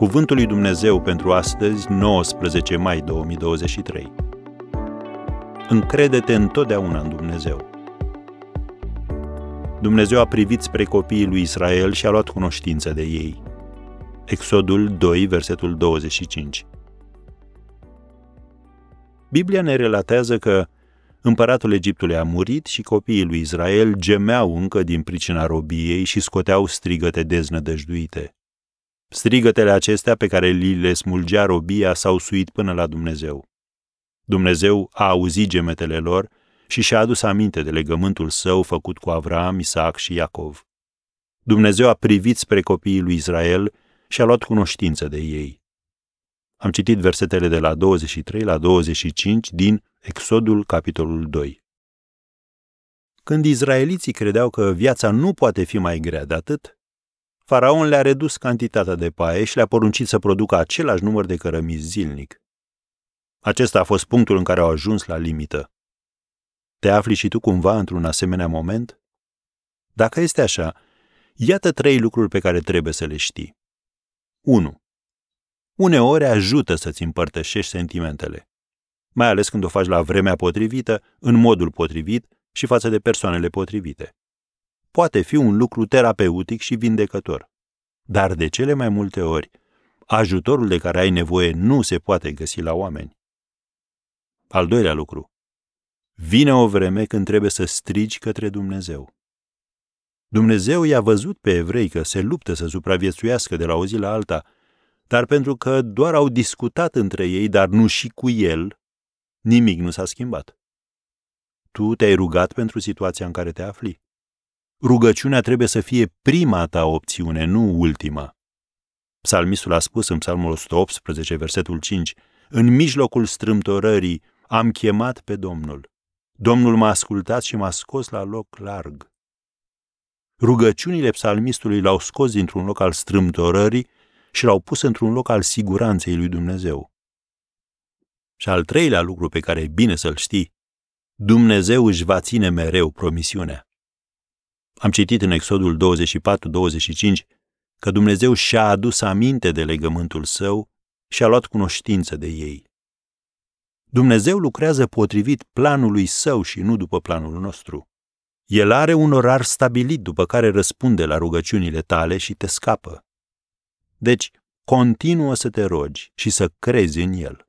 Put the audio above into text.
Cuvântul lui Dumnezeu pentru astăzi, 19 mai 2023. Încrede-te întotdeauna în Dumnezeu. Dumnezeu a privit spre copiii lui Israel și a luat cunoștință de ei. Exodul 2, versetul 25. Biblia ne relatează că împăratul Egiptului a murit și copiii lui Israel gemeau încă din pricina robiei și scoteau strigăte deznădăjduite. Strigătele acestea pe care li le smulgea robia s-au suit până la Dumnezeu. Dumnezeu a auzit gemetele lor și și-a adus aminte de legământul său făcut cu Avram, Isaac și Iacov. Dumnezeu a privit spre copiii lui Israel și a luat cunoștință de ei. Am citit versetele de la 23 la 25 din Exodul, capitolul 2. Când izraeliții credeau că viața nu poate fi mai grea de atât, faraon le-a redus cantitatea de paie și le-a poruncit să producă același număr de cărămizi zilnic. Acesta a fost punctul în care au ajuns la limită. Te afli și tu cumva într-un asemenea moment? Dacă este așa, iată trei lucruri pe care trebuie să le știi. 1. Uneori ajută să-ți împărtășești sentimentele, mai ales când o faci la vremea potrivită, în modul potrivit și față de persoanele potrivite. Poate fi un lucru terapeutic și vindecător. Dar de cele mai multe ori, ajutorul de care ai nevoie nu se poate găsi la oameni. Al doilea lucru. Vine o vreme când trebuie să strigi către Dumnezeu. Dumnezeu i-a văzut pe evrei că se luptă să supraviețuiască de la o zi la alta, dar pentru că doar au discutat între ei, dar nu și cu el, nimic nu s-a schimbat. Tu te-ai rugat pentru situația în care te afli? Rugăciunea trebuie să fie prima ta opțiune, nu ultima. Psalmistul a spus în Psalmul 118, versetul 5, În mijlocul strâmtorării am chemat pe Domnul. Domnul m-a ascultat și m-a scos la loc larg. Rugăciunile psalmistului l-au scos dintr-un loc al strâmtorării și l-au pus într-un loc al siguranței lui Dumnezeu. Și al treilea lucru pe care e bine să-l știi, Dumnezeu își va ține mereu promisiunea. Am citit în Exodul 24-25 că Dumnezeu și-a adus aminte de legământul său și a luat cunoștință de ei. Dumnezeu lucrează potrivit planului său și nu după planul nostru. El are un orar stabilit după care răspunde la rugăciunile tale și te scapă. Deci, continuă să te rogi și să crezi în El.